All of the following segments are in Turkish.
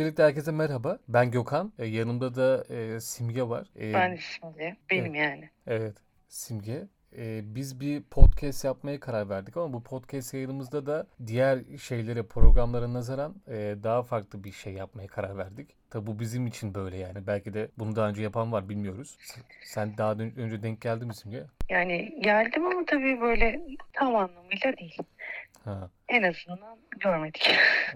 Birlikte herkese merhaba. Ben Gökhan. E, yanımda da e, Simge var. E, ben Simge. Benim evet, yani. Evet. Simge. E, biz bir podcast yapmaya karar verdik ama bu podcast yayınımızda da diğer şeylere, programlara nazaran e, daha farklı bir şey yapmaya karar verdik. Tabi bu bizim için böyle yani. Belki de bunu daha önce yapan var bilmiyoruz. Sen daha önce denk geldin mi Simge? Yani geldim ama tabii böyle tam anlamıyla değil. Ha. En azından görmedik.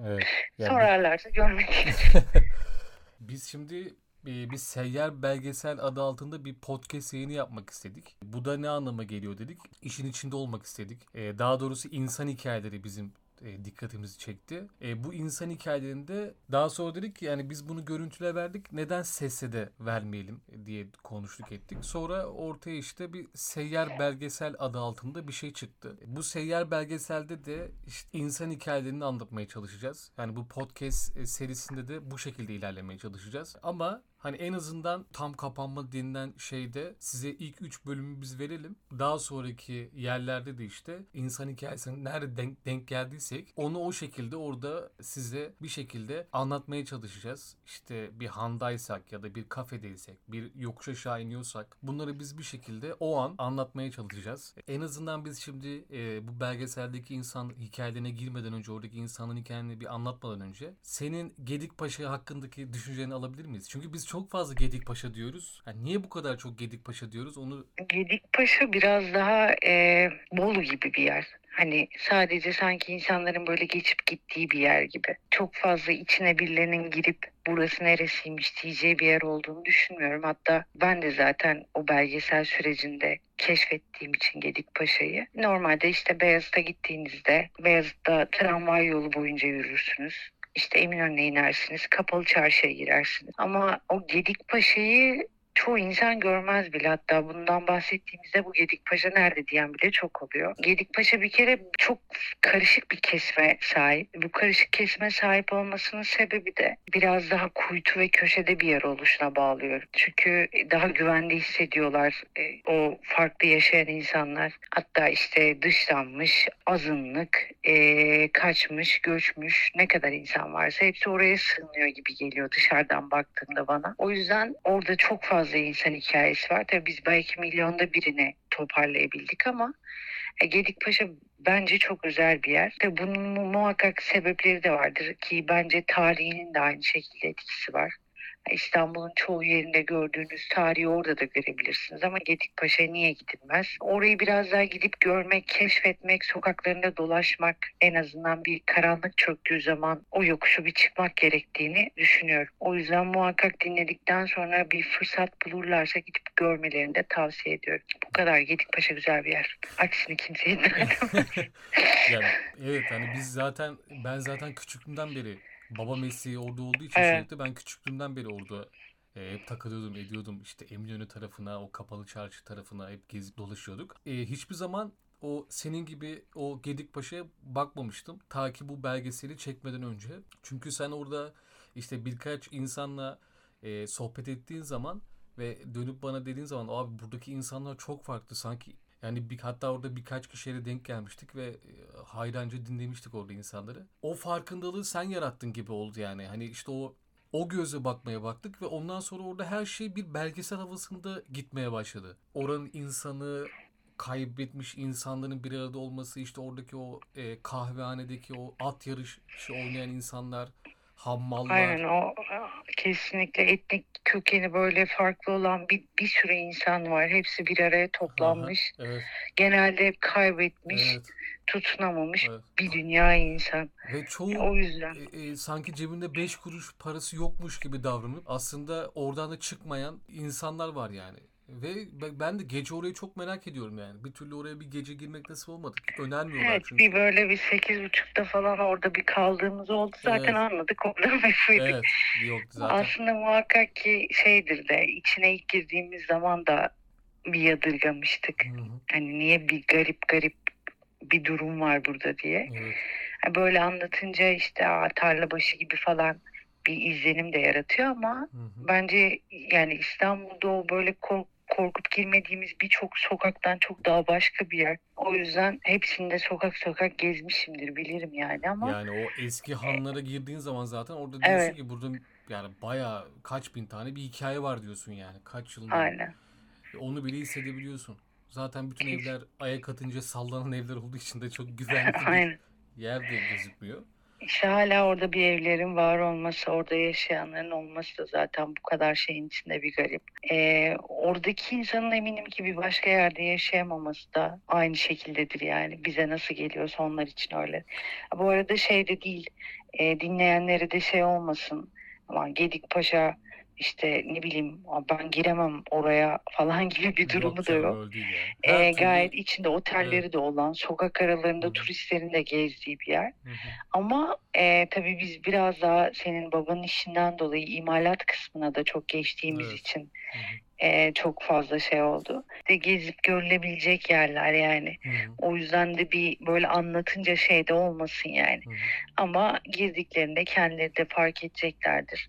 Evet. Yani Sorarlarsa görmedik. Biz şimdi bir seyyar belgesel adı altında bir podcast yayını yapmak istedik. Bu da ne anlama geliyor dedik. İşin içinde olmak istedik. E, daha doğrusu insan hikayeleri bizim e, dikkatimizi çekti. E, bu insan hikayelerinde daha sonra dedik ki yani biz bunu görüntüle verdik neden sese de vermeyelim diye konuştuk ettik. Sonra ortaya işte bir seyyar belgesel adı altında bir şey çıktı. Bu seyyar belgeselde de işte insan hikayelerini anlatmaya çalışacağız. Yani bu podcast e, serisinde de bu şekilde ilerlemeye çalışacağız. Ama Hani en azından tam kapanma denilen şeyde size ilk 3 bölümü biz verelim. Daha sonraki yerlerde de işte insan hikayesinin nerede denk, denk geldiysek onu o şekilde orada size bir şekilde anlatmaya çalışacağız. İşte bir handaysak ya da bir kafedeysek, bir yokuş aşağı iniyorsak bunları biz bir şekilde o an anlatmaya çalışacağız. En azından biz şimdi e, bu belgeseldeki insan hikayelerine girmeden önce oradaki insanın hikayeni bir anlatmadan önce senin Gedikpaşa hakkındaki düşünceni alabilir miyiz? Çünkü biz çok fazla Gedikpaşa diyoruz. Yani niye bu kadar çok Gedikpaşa diyoruz? Onu Gedikpaşa biraz daha e, Bolu gibi bir yer. Hani sadece sanki insanların böyle geçip gittiği bir yer gibi. Çok fazla içine birilerinin girip burası neresiymiş diyeceği bir yer olduğunu düşünmüyorum. Hatta ben de zaten o belgesel sürecinde keşfettiğim için Gedikpaşa'yı. Normalde işte Beyazıt'a gittiğinizde Beyazıt'ta tramvay yolu boyunca yürürsünüz işte Eminönü'ne inersiniz, kapalı çarşıya girersiniz. Ama o Gedikpaşa'yı çoğu insan görmez bile. Hatta bundan bahsettiğimizde bu Gedikpaşa nerede diyen bile çok oluyor. Gedikpaşa bir kere çok karışık bir kesme sahip. Bu karışık kesme sahip olmasının sebebi de biraz daha kuytu ve köşede bir yer oluşuna bağlıyor. Çünkü daha güvende hissediyorlar e, o farklı yaşayan insanlar. Hatta işte dışlanmış, azınlık, e, kaçmış, göçmüş ne kadar insan varsa hepsi oraya sığınıyor gibi geliyor dışarıdan baktığında bana. O yüzden orada çok fazla fazla insan hikayesi var. Tabii biz belki milyonda birini toparlayabildik ama e, Gedikpaşa bence çok özel bir yer. Tabii bunun muhakkak sebepleri de vardır ki bence tarihinin de aynı şekilde etkisi var. İstanbul'un çoğu yerinde gördüğünüz tarihi orada da görebilirsiniz ama Gedikpaşa'ya niye gidilmez? Orayı biraz daha gidip görmek, keşfetmek, sokaklarında dolaşmak, en azından bir karanlık çöktüğü zaman o yokuşu bir çıkmak gerektiğini düşünüyorum. O yüzden muhakkak dinledikten sonra bir fırsat bulurlarsa gidip görmelerini de tavsiye ediyorum. Bu kadar Gedikpaşa güzel bir yer. Aksini kimseye yani, evet hani biz zaten ben zaten küçüklüğümden beri baba mesleği orada olduğu için evet. sürekli ben küçüklüğümden beri orada e, hep takılıyordum ediyordum işte Eminönü tarafına o kapalı çarşı tarafına hep gezip dolaşıyorduk. E, hiçbir zaman o senin gibi o Gedikpaşa'ya bakmamıştım. Ta ki bu belgeseli çekmeden önce. Çünkü sen orada işte birkaç insanla e, sohbet ettiğin zaman ve dönüp bana dediğin zaman abi buradaki insanlar çok farklı sanki yani bir, hatta orada birkaç kişiyle denk gelmiştik ve e, hayranca dinlemiştik orada insanları. O farkındalığı sen yarattın gibi oldu yani. Hani işte o o göze bakmaya baktık ve ondan sonra orada her şey bir belgesel havasında gitmeye başladı. Oranın insanı kaybetmiş insanların bir arada olması işte oradaki o e, kahvehanedeki o at yarışı oynayan insanlar hammallar. Aynen o kesinlikle etnik kökeni böyle farklı olan bir, bir sürü insan var. Hepsi bir araya toplanmış. Aha, evet. Genelde hep kaybetmiş, evet. tutunamamış evet. bir dünya insan. Ve çoğu o yüzden e, e, sanki cebinde beş kuruş parası yokmuş gibi davranıp aslında oradan da çıkmayan insanlar var yani. Ve ben de gece orayı çok merak ediyorum yani. Bir türlü oraya bir gece girmek nasıl olmadı. Önermiyorlar evet, çünkü. Bir böyle bir sekiz buçukta falan orada bir kaldığımız oldu. Zaten evet. anladık orada mesuydu. Evet, yoktu zaten. Aslında muhakkak ki şeydir de içine ilk girdiğimiz zaman da bir yadırgamıştık. Hı hı. Hani niye bir garip garip bir durum var burada diye. Evet. Böyle anlatınca işte tarla başı gibi falan bir izlenim de yaratıyor ama hı hı. bence yani İstanbul'da o böyle kork korkup girmediğimiz birçok sokaktan çok daha başka bir yer. O yüzden hepsinde sokak sokak gezmişimdir bilirim yani ama Yani o eski hanlara girdiğin zaman zaten orada diyorsun Evet. ki burada yani bayağı kaç bin tane bir hikaye var diyorsun yani. Kaç yılın aynen. Onu bile hissedebiliyorsun. Zaten bütün Kesin. evler ayak atınca sallanan evler olduğu için de çok güvenli bir yer de gözükmüyor. İşte hala orada bir evlerin var olması, orada yaşayanların olması da zaten bu kadar şeyin içinde bir garip. Ee, oradaki insanın eminim ki bir başka yerde yaşayamaması da aynı şekildedir yani. Bize nasıl geliyorsa onlar için öyle. Bu arada şey de değil, e, dinleyenlere de şey olmasın. Ama Gedikpaşa işte ne bileyim ben giremem oraya falan gibi bir durumu da yok. Ee, Her türlü- gayet içinde otelleri Evet. de olan, sokak aralarında Hı hı. turistlerin de gezdiği bir yer. Hı hı. Ama e, tabii biz biraz daha senin babanın işinden dolayı imalat kısmına da çok geçtiğimiz Evet. için e, çok fazla şey oldu. De gezip görülebilecek yerler yani. Hı hı. O yüzden de bir böyle anlatınca şey de olmasın yani. Hı hı. Ama girdiklerinde kendileri de fark edeceklerdir.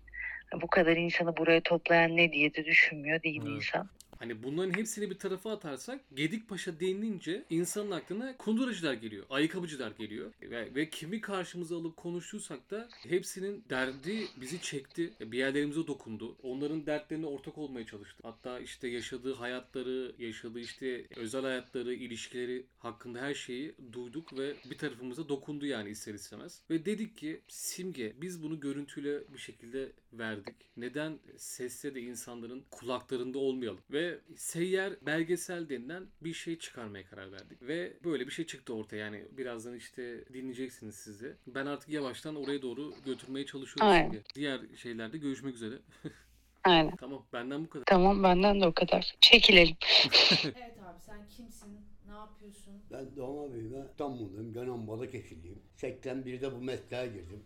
Bu kadar insanı buraya toplayan ne diye de düşünmüyor değil mi Evet. insan? Hani bunların hepsini bir tarafa atarsak Gedikpaşa denilince insanın aklına kunduracılar geliyor, ayakkabıcılar geliyor ve, ve kimi karşımıza alıp konuştuysak da hepsinin derdi bizi çekti, bir yerlerimize dokundu. Onların dertlerine ortak olmaya çalıştık. Hatta işte yaşadığı hayatları, yaşadığı işte özel hayatları, ilişkileri hakkında her şeyi duyduk ve bir tarafımıza dokundu yani ister istemez. Ve dedik ki Simge biz bunu görüntüyle bir şekilde verdik. Neden sesle de insanların kulaklarında olmayalım? Ve seyyar belgesel denilen bir şey çıkarmaya karar verdik. Ve böyle bir şey çıktı ortaya. Yani birazdan işte dinleyeceksiniz siz de. Ben artık yavaştan oraya doğru götürmeye çalışıyorum Aynen. Simge. Diğer şeylerde görüşmek üzere. Aynen. tamam benden bu kadar. Tamam benden de o kadar. Çekilelim. Evet abi sen kimsin? Ne yapıyorsun? Ben doğma büyüme İstanbul'dayım. Gönen Balıkesirliyim. 81'de bu mesleğe girdim.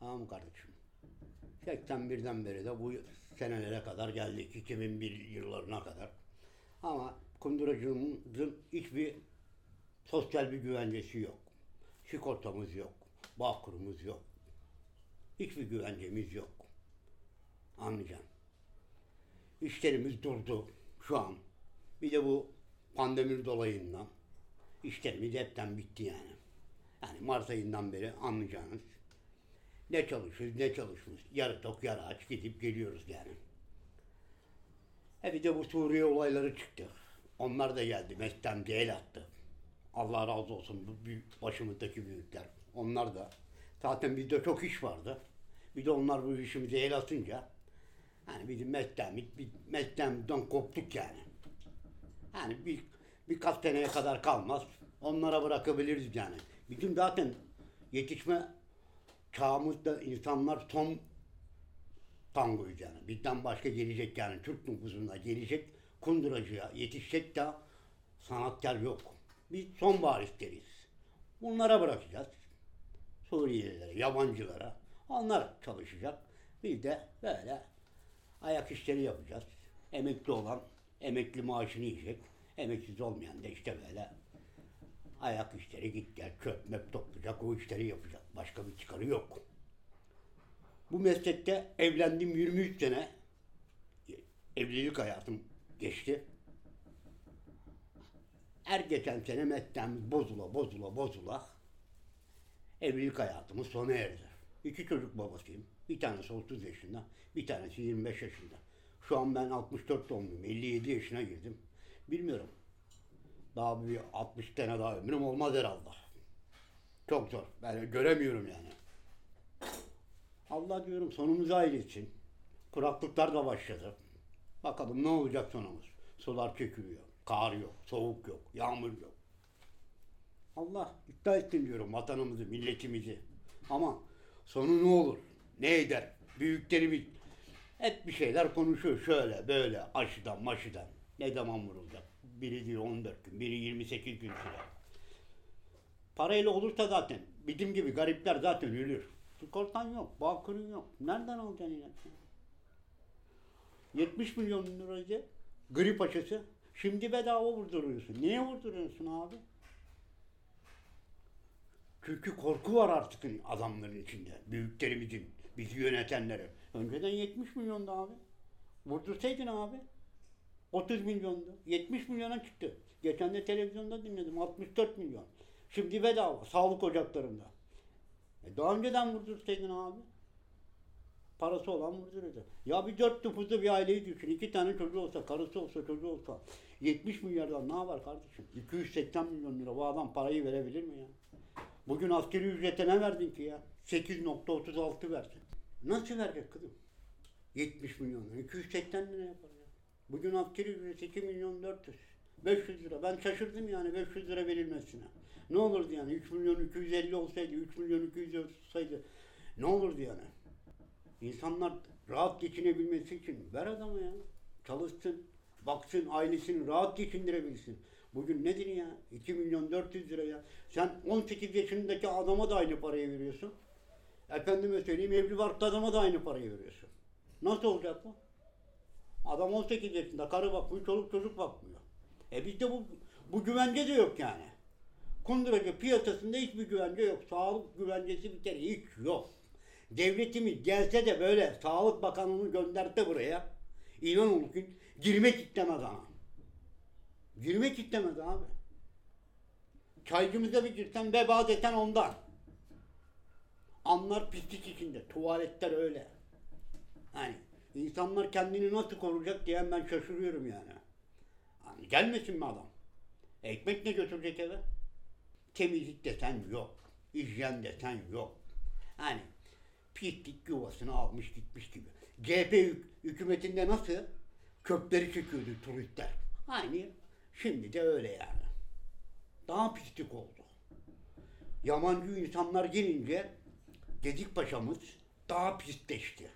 Tamam kardeşim? 81'den beri de bu senelere kadar geldik. 2001 yıllarına kadar. Ama kunduracılığımızın hiçbir sosyal bir güvencesi yok. Sigortamız yok. Bağkurumuz yok. Hiçbir güvencemiz yok. Anlayacaksın. İşlerimiz durdu şu an. Bir de bu pandemi dolayından işlerimiz hepten bitti yani. Yani Mart ayından beri anlayacağınız ne çalışıyoruz ne çalışmıyoruz. Yarı tok yarı aç gidip geliyoruz yani. E bir de bu Suriye olayları çıktı. Onlar da geldi. Mestemci el attı. Allah razı olsun bu büyük, başımızdaki büyükler. Onlar da. Zaten bizde çok iş vardı. Bir de onlar bu işimize el atınca hani bizim mesleğimiz, bir mesleğimizden koptuk yani. Yani bir, birkaç seneye kadar kalmaz. Onlara bırakabiliriz yani. Bizim zaten yetişme çağımızda insanlar son tangoyuz yani. Bizden başka gelecek yani Türk nüfusunda gelecek kunduracıya yetişecek de sanatkar yok. Biz son varisleriyiz. Bunlara bırakacağız. Suriyelilere, yabancılara. Onlar çalışacak. Biz de böyle ayak işleri yapacağız. Emekli olan emekli maaşını yiyecek. Emeksiz olmayan da işte böyle ayak işleri git gel çöp möp toplayacak o işleri yapacak. Başka bir çıkarı yok. Bu meslekte evlendim 23 sene. Evlilik hayatım geçti. Her geçen sene mesleğimiz bozula bozula bozula evlilik hayatımız sona erdi. İki çocuk babasıyım. Bir tanesi 30 yaşında, bir tanesi 25 yaşında. Şu an ben 64 doğumluyum. 57 yaşına girdim. Bilmiyorum. Daha bir 60 tane daha ömrüm olmaz herhalde. Çok zor. Ben göremiyorum yani. Allah diyorum sonumuzu hayretsin. Kuraklıklar da başladı. Bakalım ne olacak sonumuz. Sular çekiliyor. Kar yok, soğuk yok, yağmur yok. Allah iddia etsin diyorum vatanımızı, milletimizi. Ama sonu ne olur? Ne eder? Büyüklerimiz hep bir şeyler konuşuyor şöyle böyle aşıdan maşıdan. Ne zaman vurulacak? Biri diyor 14 gün, biri 28 gün sürer. Parayla olursa zaten bizim gibi garipler zaten ölür. Sigortan yok, bağkurun yok. Nereden alacaksın ilaçı? 70 milyon liraydı grip aşısı. Şimdi bedava vurduruyorsun. Niye vurduruyorsun abi? Çünkü korku var artık adamların içinde. Büyüklerimizin, bizi yönetenleri. Önceden 70 milyondu abi. Vurdursaydın abi. 30 milyondu. 70 milyona çıktı. Geçen de televizyonda dinledim. 64 milyon. Şimdi bedava. Sağlık ocaklarında. E daha önceden vurdursaydın abi. Parası olan vurdururdu. Ya bir dört nüfuslu bir aileyi düşün. iki tane çocuğu olsa, karısı olsa, çocuğu olsa. 70 milyardan ne var kardeşim? 280 milyon lira. Bu adam parayı verebilir mi ya? Bugün askeri ücrete ne verdin ki ya? 8.36 verdin. Nasıl verecek kızım? 70 milyon. 280 lira yapar ya. Bugün askeri ücret 2 milyon 400. 500 lira. Ben şaşırdım yani 500 lira verilmesine. Ne olurdu yani? 3 milyon 250 olsaydı, 3 milyon 200 olsaydı ne olurdu yani? İnsanlar rahat geçinebilmesi için ver adama ya. Çalışsın, baksın, ailesini rahat geçindirebilsin. Bugün nedir ya? 2 milyon 400 lira ya. Sen 18 yaşındaki adama da aynı parayı veriyorsun. Efendime söyleyeyim evli barklı adama da aynı parayı veriyorsun. Nasıl olacak bu? Adam 18 yaşında karı bakmıyor, çoluk çocuk bakmıyor. E bizde bu, bu güvence de yok yani. Kunduracı piyasasında hiçbir güvence yok. Sağlık güvencesi bir kere hiç yok. Devletimiz gelse de böyle Sağlık Bakanı'nı gönderse buraya inan olun ki girmek istemez ama. Girmek istemez abi. Çaycımıza bir girsen veba desen ondan. Anlar pislik içinde. Tuvaletler öyle. Hani insanlar kendini nasıl koruyacak diye ben şaşırıyorum yani. Hani gelmesin mi adam? Ekmek ne götürecek eve? Temizlik desen yok. Hijyen desen yok. Hani pislik yuvasını almış gitmiş gibi. CHP hük- hükümetinde nasıl kökleri çekiyordu turistler. Aynı şimdi de öyle yani. Daha pislik oldu. Yabancı insanlar gelince Gedik Paşa'mız daha pisleşti.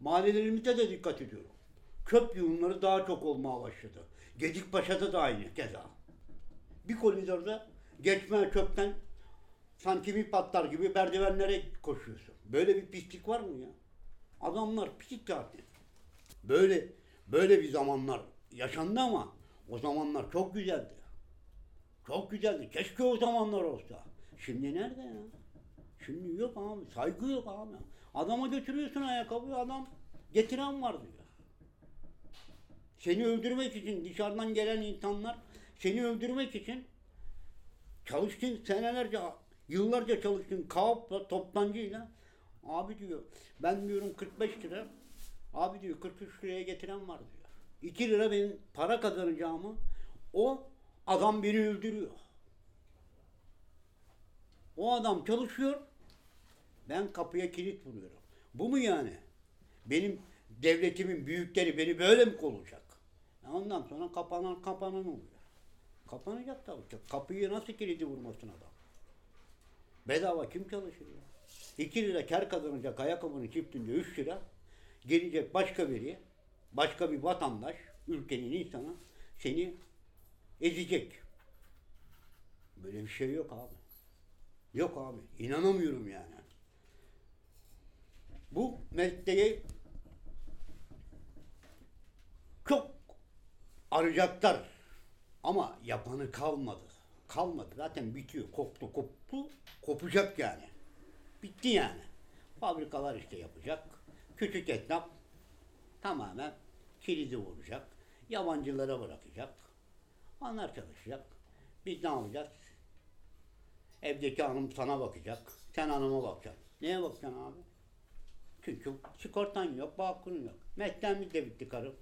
Mahallelerimize de dikkat ediyorum. Çöp yığınları daha çok olmaya başladı. Gedik Paşa'da da aynı keza. Bir koridorda geçme çöpten sanki bir patlar gibi merdivenlere koşuyorsun. Böyle bir pislik var mı ya? Adamlar pislik zaten. Böyle böyle bir zamanlar yaşandı ama o zamanlar çok güzeldi. Çok güzeldi. Keşke o zamanlar olsa. Şimdi nerede ya? Şimdi yok abi. Saygı yok abi. Adama götürüyorsun ayakkabıyı adam getiren var diyor. Seni öldürmek için dışarıdan gelen insanlar seni öldürmek için çalıştın senelerce yıllarca çalıştın kağıtla toptancıyla abi diyor ben diyorum 45 lira abi diyor 43 liraya getiren var diyor. 2 lira benim para kazanacağımı o adam beni öldürüyor. O adam çalışıyor. Ben kapıya kilit vuruyorum. Bu mu yani? Benim devletimin büyükleri beni böyle mi kolacak? Ondan sonra kapanan kapanan oluyor. Kapanacak tabii. Kapıyı nasıl kilidi vurmasın adam? Bedava kim çalışır ya? 2 lira kar kazanacak ayakkabının çiftinde 3 lira. Gelecek başka biri, başka bir vatandaş, ülkenin insanı seni ezecek. Böyle bir şey yok abi. Yok abi. İnanamıyorum yani. Bu mesleği çok arayacaklar. Ama yapanı kalmadı. Kalmadı. Zaten bitiyor. Koptu koptu. Kopacak yani. Bitti yani. Fabrikalar işte yapacak. Küçük esnaf tamamen kilidi vuracak. Yabancılara bırakacak. Onlar çalışacak. Biz ne yapacağız? Evdeki hanım sana bakacak. Sen hanıma bakacaksın. Neye bakacaksın abi? Çünkü sigortan yok, bakın yok. Mesleğimiz de bitti karım.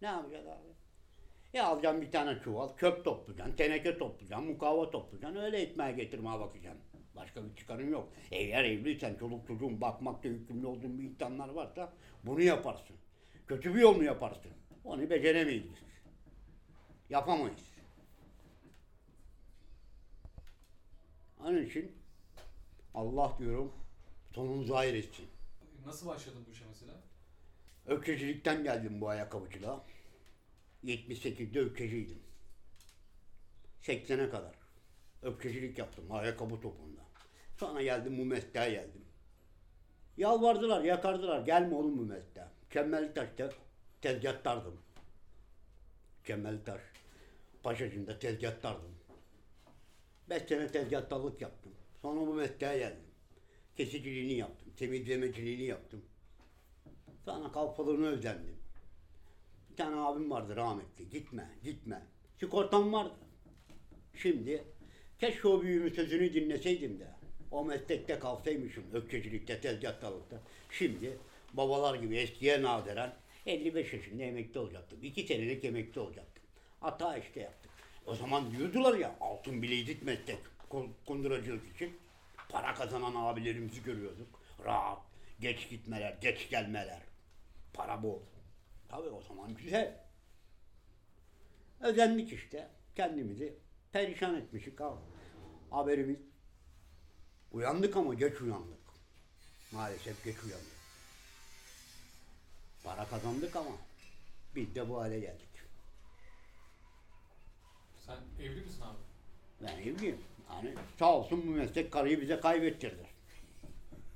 Ne yapacağız abi? Ya alacaksın bir tane çuval, çöp toplayacaksın, teneke toplayacaksın, mukavva toplayacaksın, öyle ekmeğe getirmeye bakacaksın. Başka bir çıkarın yok. Eğer evliysen, çoluk çocuğun bakmakta yükümlü olduğun bir insanlar varsa bunu yaparsın. Kötü bir yol mu yaparsın? Onu beceremeyiz biz. Yapamayız. Onun için Allah diyorum sonumuzu hayır etsin. Nasıl başladın bu işe mesela? Ökçecilikten geldim bu ayakkabıcılığa. 78'de ökçeciydim. 80'e kadar. Ökçecilik yaptım ayakkabı topunda. Sonra geldim bu mesleğe geldim. Yalvardılar, yakardılar. Gelme oğlum bu mesleğe. Kemmeli Taş'ta tezgahtardım. Kemmeli Taş. Paşacı'nda tezgahtardım. Beş sene tezgahtarlık yaptım. Sonra bu mesleğe geldim. Kesiciliğini yaptım. Temizlemeciliğini yaptım. Sonra kalfalığını özendim. Bir tane abi abim vardı rahmetli. Gitme, gitme. Sigortam vardı. Şimdi keşke o büyüğümün sözünü dinleseydim de. O meslekte kalsaymışım. Ökçecilikte, tezgahtalıkta. Şimdi babalar gibi eskiye nadiren 55 yaşında emekli olacaktım. 2 senelik emekli olacaktım. Hata işte yaptık. O zaman diyordular ya altın bilezik meslek kunduracılık için. Para kazanan abilerimizi görüyorduk. Rahat, geç gitmeler, geç gelmeler. Para bol. Tabii o zaman güzel. Özendik işte. Kendimizi perişan etmişik abi. Haberimiz. Uyandık ama geç uyandık. Maalesef geç uyandık. Para kazandık ama biz de bu hale geldik. Sen evli misin abi? Ben evliyim. Yani sağ olsun bu meslek karıyı bize kaybettirdi.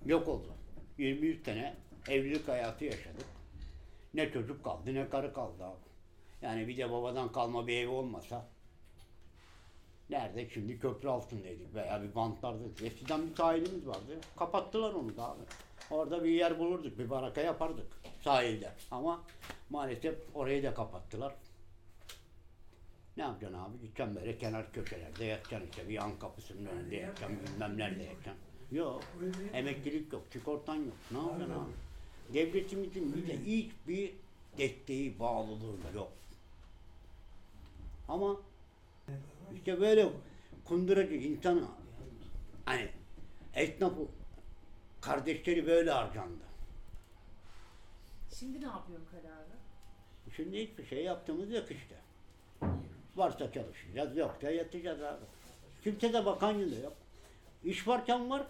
Yok oldu. 23 sene evlilik hayatı yaşadık. Ne çocuk kaldı ne karı kaldı abi. Yani bir de babadan kalma bir ev olmasa nerede şimdi köprü altındaydık veya bir bantlardaydık. Eskiden bir sahilimiz vardı. Kapattılar onu da abi. Orada bir yer bulurduk, bir baraka yapardık sahilde. Ama maalesef orayı da kapattılar. Ne yapacaksın abi? Gideceksin böyle kenar köşelerde yatacaksın işte bir yan kapısının önünde yatacaksın bilmem nerede yatacaksın. Yok. Emeklilik yok, sigortan yok. Ne yapacaksın abi? Devletimizin bize hiçbir desteği, bağlılığı yok. Ama işte böyle kunduracı insan hani esnafı kardeşleri böyle harcandı. Şimdi ne yapıyorsun kararı? Şimdi hiçbir şey yaptığımız yok işte. Varsa çalışacağız, yoksa yatacağız abi. Kimse de bakan yok. İş varken var,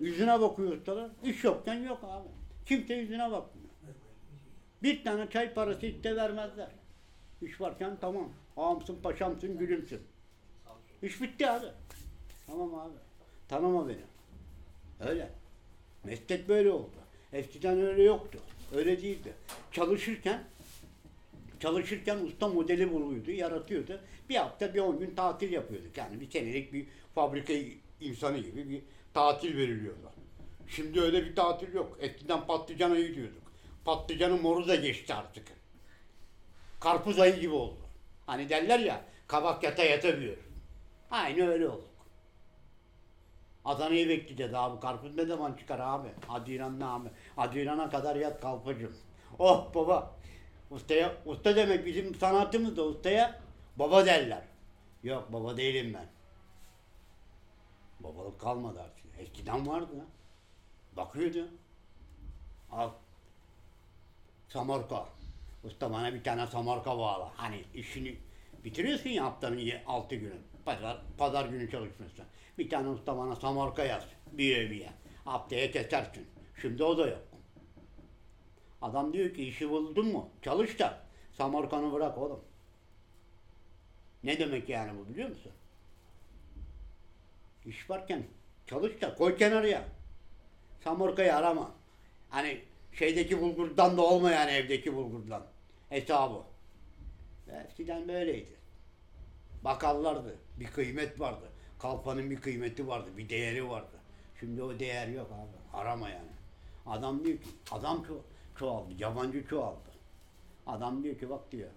yüzüne bakıyor ustalar. İş yokken yok abi. Kimse yüzüne bakmıyor. Bir tane çay parası iste vermezler. İş varken tamam. Ağamsın, paşamsın, gülümsün. İş bitti abi. Tamam abi. Tanıma beni. Öyle. Meslek böyle oldu. Eskiden öyle yoktu. Öyle değildi. Çalışırken çalışırken usta modeli buluyordu, yaratıyordu. Bir hafta bir on gün tatil yapıyorduk. Yani bir senelik bir fabrika insanı gibi bir tatil veriliyordu. Şimdi öyle bir tatil yok. Eskiden patlıcan ayı diyorduk. Patlıcanın moru da geçti artık. Karpuz ayı gibi oldu. Hani derler ya kabak yata yata büyür. Aynı öyle olduk. Adana'yı bekleyeceğiz abi. Karpuz ne zaman çıkar abi? Haziran ne abi? Haziran'a kadar yat kalpacım. Oh baba. Ustaya, usta demek bizim sanatımızda ustaya baba derler. Yok baba değilim ben. Babalık kalmadı artık. Eskiden vardı. Bakıyordu. Al. Samorka. Usta bana bir tane samorka bağla. Hani işini bitiriyorsun ya haftanın ye- altı günü. Pazar, pazar günü çalışmışsın. Bir tane usta bana samorka yaz. Bir eviye. Haftaya kesersin. Şimdi o da yok. Adam diyor ki işi buldun mu? Çalış da samorkanı bırak oğlum. Ne demek yani bu biliyor musun? İş varken çalış da koy kenarıya. Samorkayı arama. Hani şeydeki bulgurdan da olmayan evdeki bulgurdan. Hesabı. Eskiden böyleydi. Bakallardı. Bir kıymet vardı. Kalfanın bir kıymeti vardı. Bir değeri vardı. Şimdi o değer yok abi. Arama yani. Adam diyor ki, adam ço çoğaldı. Yabancı çoğaldı. Adam diyor ki bak diyor.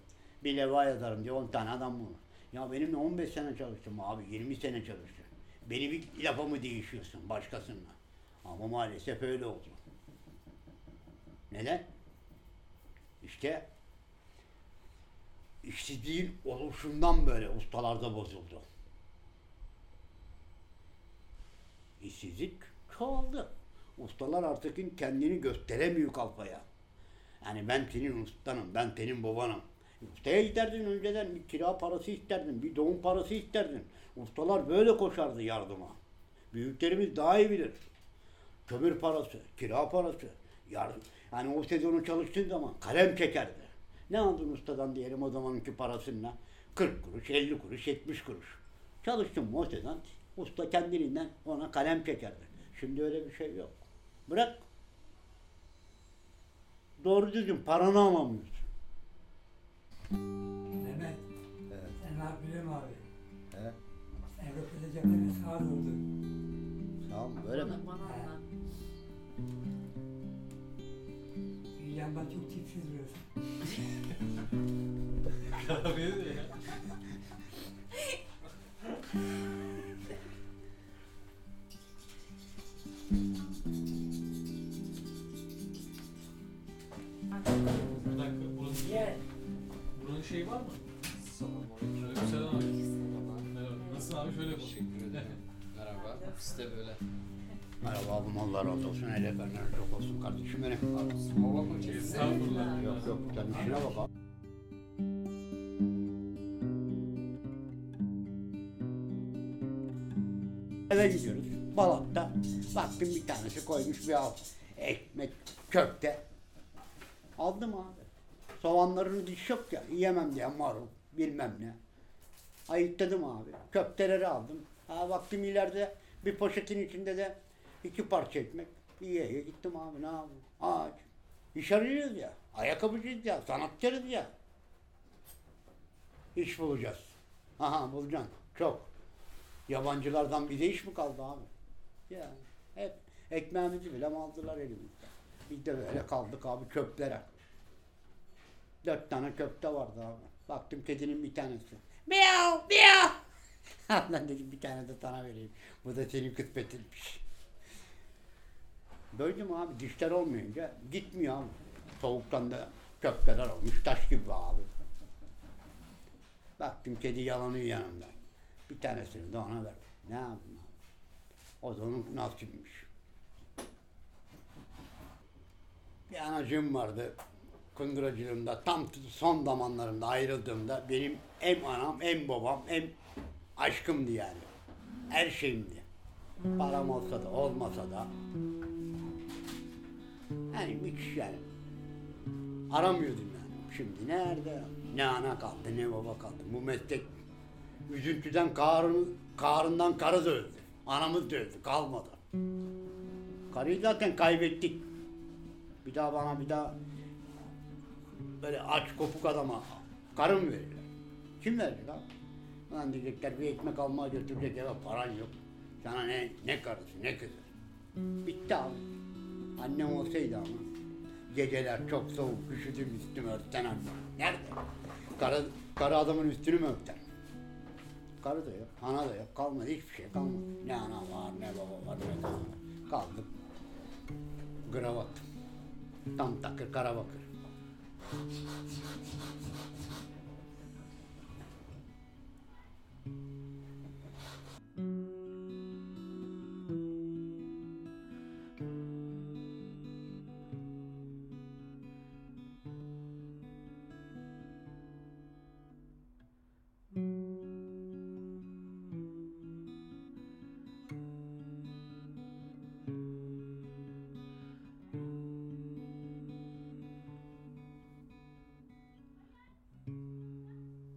Bir leva yazarım diyor 10 tane adam bunu. Ya benimle 15 sene çalıştım abi. 20 sene çalıştım. Beni bir lafa mı değişiyorsun başkasınla? Ama maalesef öyle oldu. Neden? İşte işsizliğin oluşundan böyle ustalarda bozuldu. İşsizlik çoğaldı. Ustalar artık kendini gösteremiyor kalfaya. Yani ben senin ustanım, ben senin babanım. Ustaya giderdin önceden bir kira parası isterdin, bir doğum parası isterdin. Ustalar böyle koşardı yardıma. Büyüklerimiz daha iyi bilir. Kömür parası, kira parası, yardım. Yani o sezonu çalıştığın zaman kalem çekerdi. Ne aldın ustadan diyelim o zamanki parasıyla? 40 kuruş, 50 kuruş, 70 kuruş. Çalıştın mı o sezon usta kendiliğinden ona kalem çekerdi. Şimdi öyle bir şey yok. Bırak. Doğru düzgün paranı alamıyorsun. Mehmet, sen ne yapıyorsun abi? Evet. Avrupa'da cephede saat oldu. Tamam böyle mi? Bana, bana anlat. Dünyandan çok tipsiz burası. Abi ya. Şeyi var mı? Aleyküm selam abi. Merhaba. Nasılsın abi? Şöyle ederim. Merhaba. Ofiste böyle. Merhaba abim Allah razı olsun. El efendiler çok olsun kardeşim benim. Smova mı? Estağfurullah. Yok yok sen işine bak abi. Eve gidiyoruz. Balat'ta baktım bir tanesi koymuş bir al. Ekmek köfte. Aldım abi. Soğanların diş yok ya. Yiyemem diye marul bilmem ne. Ayıkladım abi. Köfteleri aldım. Ha, baktım ileride bir poşetin içinde de iki parça ekmek. İyi iyi gittim abi ne yapayım. Aç. İş arıyoruz ya. Ayakkabıcıyız ya. Sanatçıyız ya. İş bulacağız. Aha bulacaksın. Çok. Yabancılardan bize iş mi kaldı abi? Ya hep ekmeğimizi bile aldılar elimizden. Biz de böyle kaldık abi köplere. Dört tane köfte vardı abi. Baktım kedinin bir tanesi. Miyav miyav. Lan dedim bir tane de sana vereyim. Bu da senin kısmetinmiş. Doydum abi dişler olmayınca gitmiyor abi. Soğuktan da köfteler olmuş taş gibi abi. Baktım kedi yalanıyor yanımda. Bir tanesini de ona verdim. Ne yapayım abi? O da onun nasibiymiş. Bir anacığım vardı. Kunduracılığımda tam son zamanlarımda ayrıldığımda benim hem anam hem babam hem aşkımdı yani. Her şeyimdi. Param olsa da olmasa da yani hiç yani aramıyordum yani. Şimdi nerede? Ne ana kaldı ne baba kaldı. Bu meslek üzüntüden karın, karından karı da öldü. Anamız da öldü. Kalmadı. Karıyı zaten kaybettik. Bir daha bana bir daha böyle aç kopuk adama karı mı verirler? Kim verecek abi? Lan diyecekler bir ekmek almaya götürecek eve paran yok. Sana ne ne karısı ne kızı. Bitti abi. Annem olsaydı ama. Geceler çok soğuk, üşüdüm üstümü örten anne. Nerede? Karı, karı adamın üstünü mü örter? Karı da yok, ana da yok, kalmadı hiçbir şey kalmadı. Ne ana var, ne baba var, ne kız var. Kaldık. Gravat. Tam takır kara bakır. スイッチ!